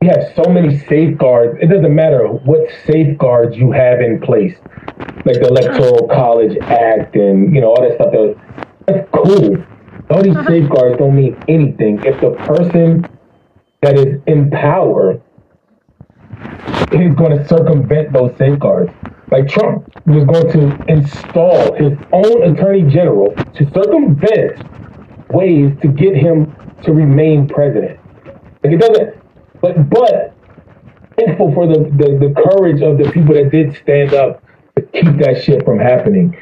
We have so many safeguards. It doesn't matter what safeguards you have in place, like the Electoral College Act and you know all that stuff. That's cool. All these uh-huh. safeguards don't mean anything if the person that is in power is going to circumvent those safeguards. Like Trump was going to install his own attorney general to circumvent ways to get him to remain president. Like it doesn't, but but thankful for the, the, the courage of the people that did stand up to keep that shit from happening.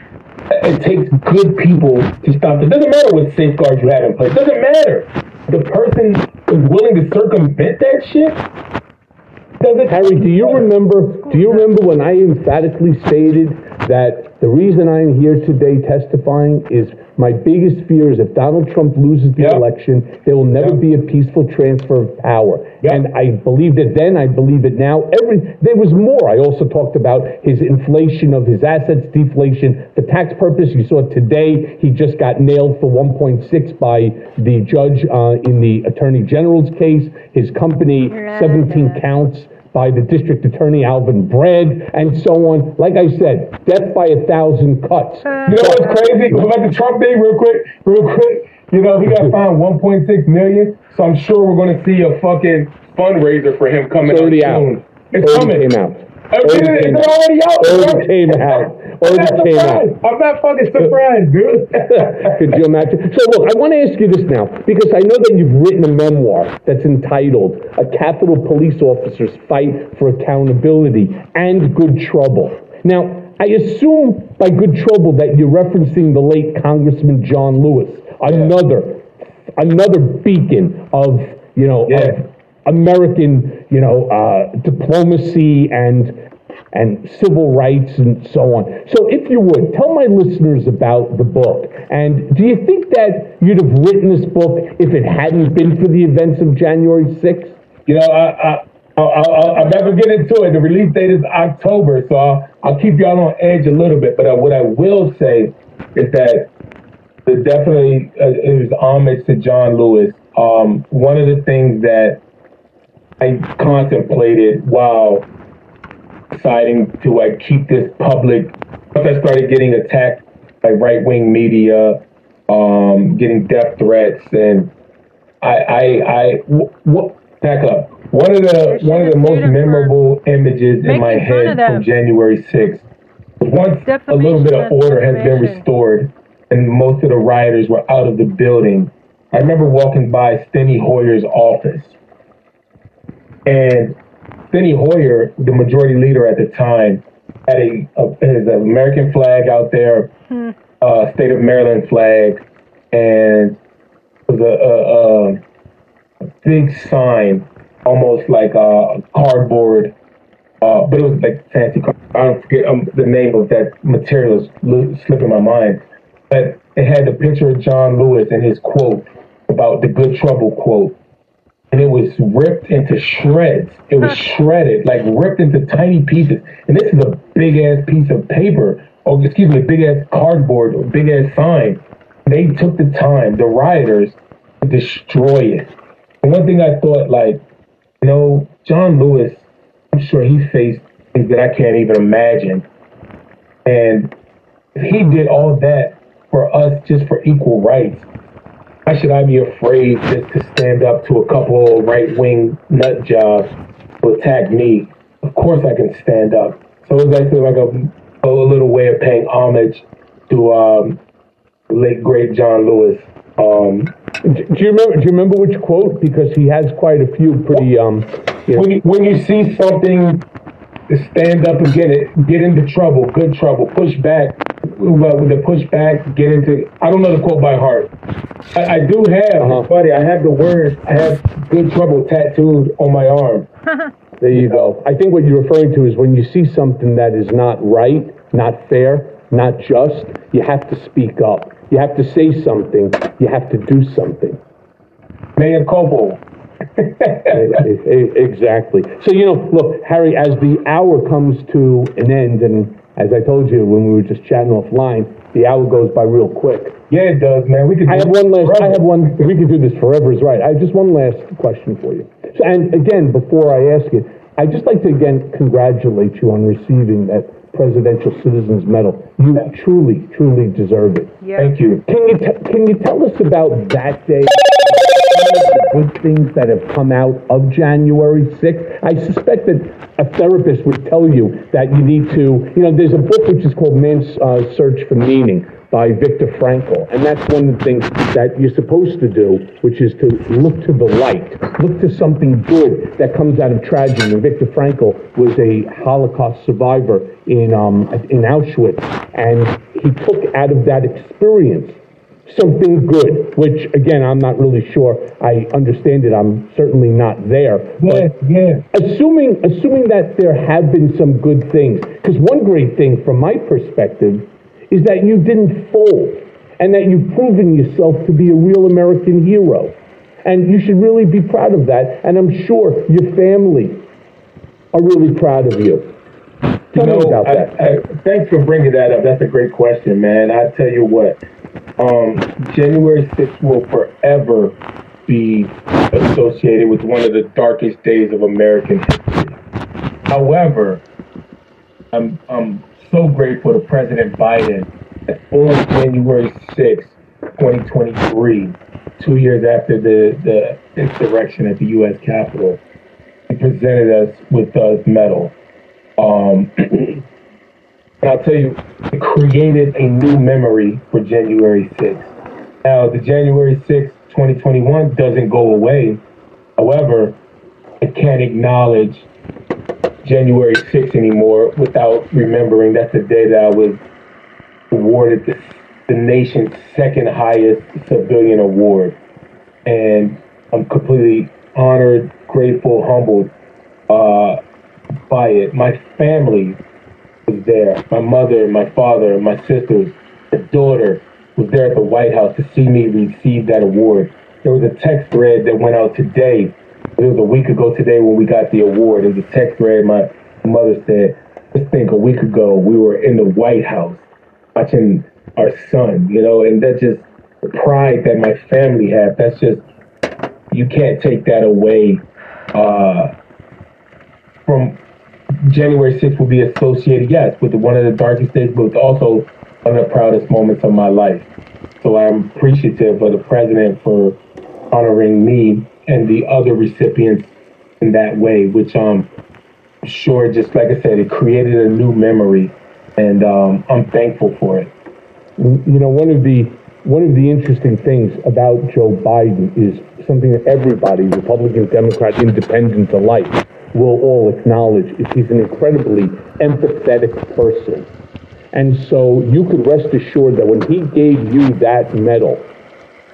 It takes good people to stop. It doesn't matter what safeguards you have in place. Doesn't matter the person is willing to circumvent that shit? Does it Harry, do you remember do you remember when I emphatically stated that the reason I'm here today testifying is my biggest fear is if Donald Trump loses the yep. election, there will never yep. be a peaceful transfer of power. Yep. And I believed it then, I believe it now. Every there was more. I also talked about his inflation of his assets, deflation. For tax purpose, you saw today he just got nailed for 1.6 by the judge uh, in the Attorney General's case. His company, 17 counts by the district attorney Alvin Bragg and so on. Like I said, death by a thousand cuts. You know what's (laughs) crazy about the Trump thing, real quick, real quick. You know, he got (laughs) fined 1.6 million, so I'm sure we're going to see a fucking fundraiser for him coming it's already out. Soon. It's coming. Came out. It's out. already out. Already came out. Already came out. I'm not fucking surprised, (laughs) dude. (laughs) Could you imagine? So look, I want to ask you this now because I know that you've written a memoir that's entitled "A Capitol Police Officer's Fight for Accountability and Good Trouble." Now, I assume by good trouble that you're referencing the late Congressman John Lewis, another, another beacon of you know yeah. of American, you know, uh, diplomacy and and civil rights and so on. So, if you would tell my listeners about the book, and do you think that you'd have written this book if it hadn't been for the events of January 6th? You know, I, I, I, am never get into it. The release date is October, so I'll, I'll keep y'all on edge a little bit. But uh, what I will say is that but definitely uh, it was homage to John Lewis. Um, one of the things that I contemplated while deciding to like keep this public. Once I started getting attacked by right wing media, um, getting death threats, and I, I, I, w- w- back up. One of the one of the most memorable images in my head from January 6th. Once a little bit of order has been restored and most of the rioters were out of the building, I remember walking by Steny Hoyer's office. And Steny Hoyer, the majority leader at the time, had a, a his American flag out there, hmm. uh, state of Maryland flag, and was a, a, a big sign, almost like a cardboard, uh, but it was like fancy. I don't forget um, the name of that material is slipping my mind, but it had the picture of John Lewis and his quote about the Good Trouble quote and it was ripped into shreds. It was shredded, like ripped into tiny pieces. And this is a big ass piece of paper, or excuse me, big ass cardboard, or big ass sign. They took the time, the rioters, to destroy it. And one thing I thought, like, you know, John Lewis, I'm sure he faced things that I can't even imagine. And he did all that for us just for equal rights, why should I be afraid just to stand up to a couple right wing nut jobs who attack me? Of course I can stand up. So it was actually like a, a little way of paying homage to um, late great John Lewis. Um, do you remember? Do you remember which quote? Because he has quite a few pretty. Um, you know. When you when you see something, stand up and get it, get into trouble, good trouble, push back, with the pushback, get into. I don't know the quote by heart. I, I do have, uh-huh. buddy. I have the words. I have good trouble tattooed on my arm. (laughs) there you go. I think what you're referring to is when you see something that is not right, not fair, not just, you have to speak up. You have to say something. You have to do something. Mayor Cobo. (laughs) exactly. So, you know, look, Harry, as the hour comes to an end, and as I told you when we were just chatting offline, the hour goes by real quick. Yeah, it does, man. We could. I have one last. Forever. I have one. We could do this forever. Is right. I have just one last question for you. So, and again, before I ask it, I just like to again congratulate you on receiving that Presidential Citizens Medal. You truly, truly deserve it. Yeah. Thank you. Can you t- can you tell us about that day? Good things that have come out of January 6th. I suspect that a therapist would tell you that you need to, you know, there's a book which is called Man's uh, Search for Meaning by Viktor Frankl. And that's one of the things that you're supposed to do, which is to look to the light, look to something good that comes out of tragedy. And Viktor Frankl was a Holocaust survivor in, um, in Auschwitz, and he took out of that experience something good, which again, I'm not really sure I understand it. I'm certainly not there. Yeah, yeah. Assuming, assuming that there have been some good things, because one great thing from my perspective is that you didn't fold and that you've proven yourself to be a real American hero. And you should really be proud of that. And I'm sure your family are really proud of you. Tell you know, I, I, thanks for bringing that up. That's a great question, man. I tell you what, um, January 6th will forever be associated with one of the darkest days of American history. However, I'm, I'm so grateful to President Biden that on January 6th, 2023, two years after the, the insurrection at the U.S. Capitol, he presented us with his medal. Um, (clears throat) And I'll tell you, it created a new memory for January 6th. Now, the January 6th, 2021 doesn't go away. However, I can't acknowledge January 6th anymore without remembering that's the day that I was awarded the, the nation's second highest civilian award. And I'm completely honored, grateful, humbled uh, by it. My family was there. My mother, my father, my sisters, the daughter was there at the White House to see me receive that award. There was a text thread that went out today. It was a week ago today when we got the award. It was a text thread my mother said, just think a week ago we were in the White House watching our son, you know, and that just the pride that my family have. That's just you can't take that away uh, from January 6th will be associated, yes, with one of the darkest days, but also one of the proudest moments of my life. So I'm appreciative of the president for honoring me and the other recipients in that way, which um sure, just like I said, it created a new memory, and um, I'm thankful for it. You know, one of the one of the interesting things about Joe Biden is something that everybody, Republican, Democrat, Independent alike, will all acknowledge is he's an incredibly empathetic person. And so you could rest assured that when he gave you that medal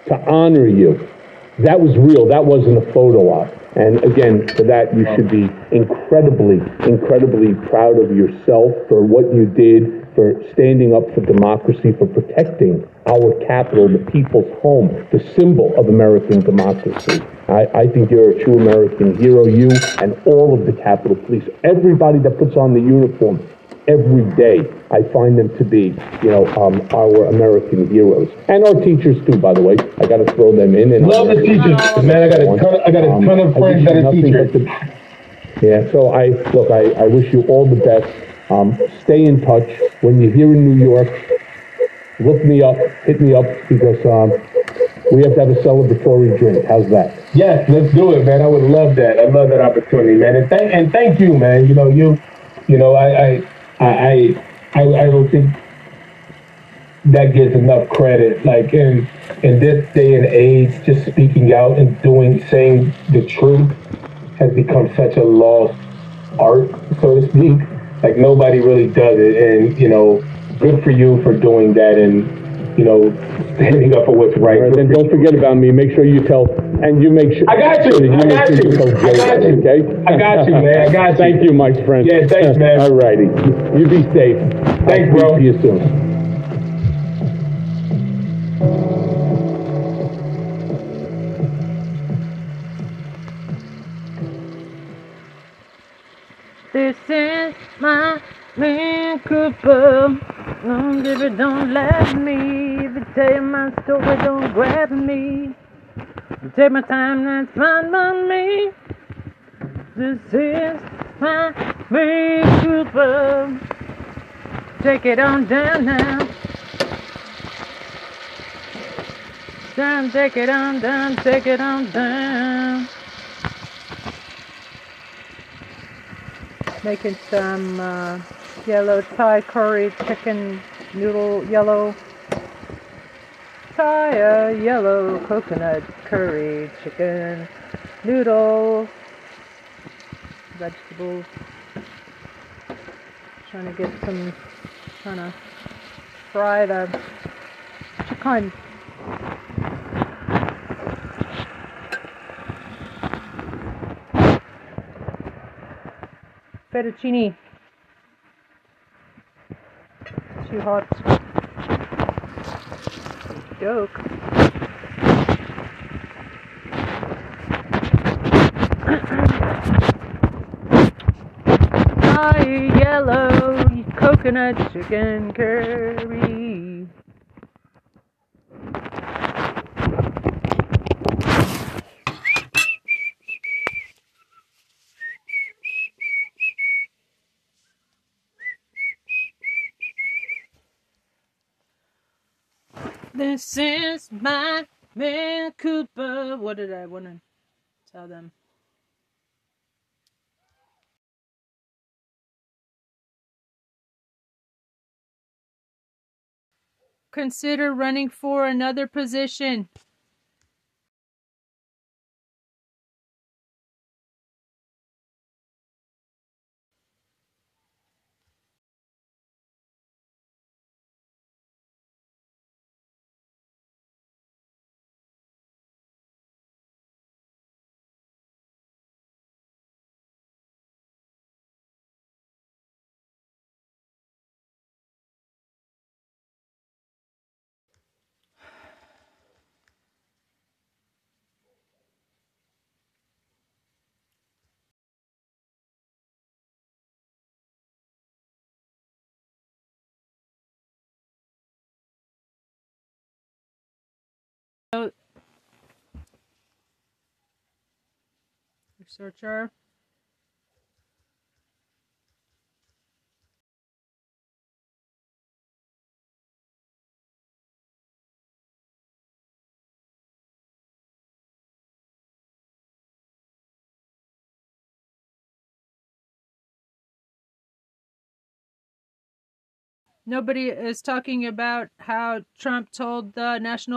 to honor you, that was real. That wasn't a photo op. And again, for that, you should be incredibly, incredibly proud of yourself for what you did, for standing up for democracy, for protecting our capital, the people's home, the symbol of American democracy. I, I think you're a true American hero, you and all of the Capitol Police, everybody that puts on the uniform every day. I find them to be, you know, um, our American heroes, and our teachers too. By the way, I got to throw them in. And Love the teachers, man. I got a ton. Of, I got a Um, ton of friends that are teachers. the- yeah. So I look. I, I wish you all the best. Um, stay in touch. When you're here in New York, look me up. Hit me up because um, we have to have a celebratory drink. How's that? Yes, let's do it, man. I would love that. I love that opportunity, man. And thank and thank you, man. You know, you, you know, I, I, I, I, I, don't think that gets enough credit. Like in in this day and age, just speaking out and doing, saying the truth, has become such a lost art, so to speak. Like nobody really does it, and you know, good for you for doing that and. You know, standing up for what's right. Right, then don't forget about me. Make sure you tell, and you make sure. I got you. I got sure you. I got you. Okay. I got you, man. I got (laughs) you. Thank you, my friend. Yeah, thanks, man. (laughs) All righty. You be safe. Thanks, I'll bro. to you soon. Cooper. Don't if it don't let me. If you tell my story, don't grab me. Take my time, that's fine by me. This is my Mini Cooper. Take it on down now. Down, take it on down, take it on down. Making some uh, yellow Thai curry chicken noodle yellow Thai uh, yellow coconut curry chicken noodle vegetables. Trying to get some trying to fry the chicken. Fettuccine. Too hot. Joke. Thai yellow coconut chicken curry. Is my man Cooper. What did I want to tell them? Consider running for another position. Researcher. Nobody is talking about how Trump told the National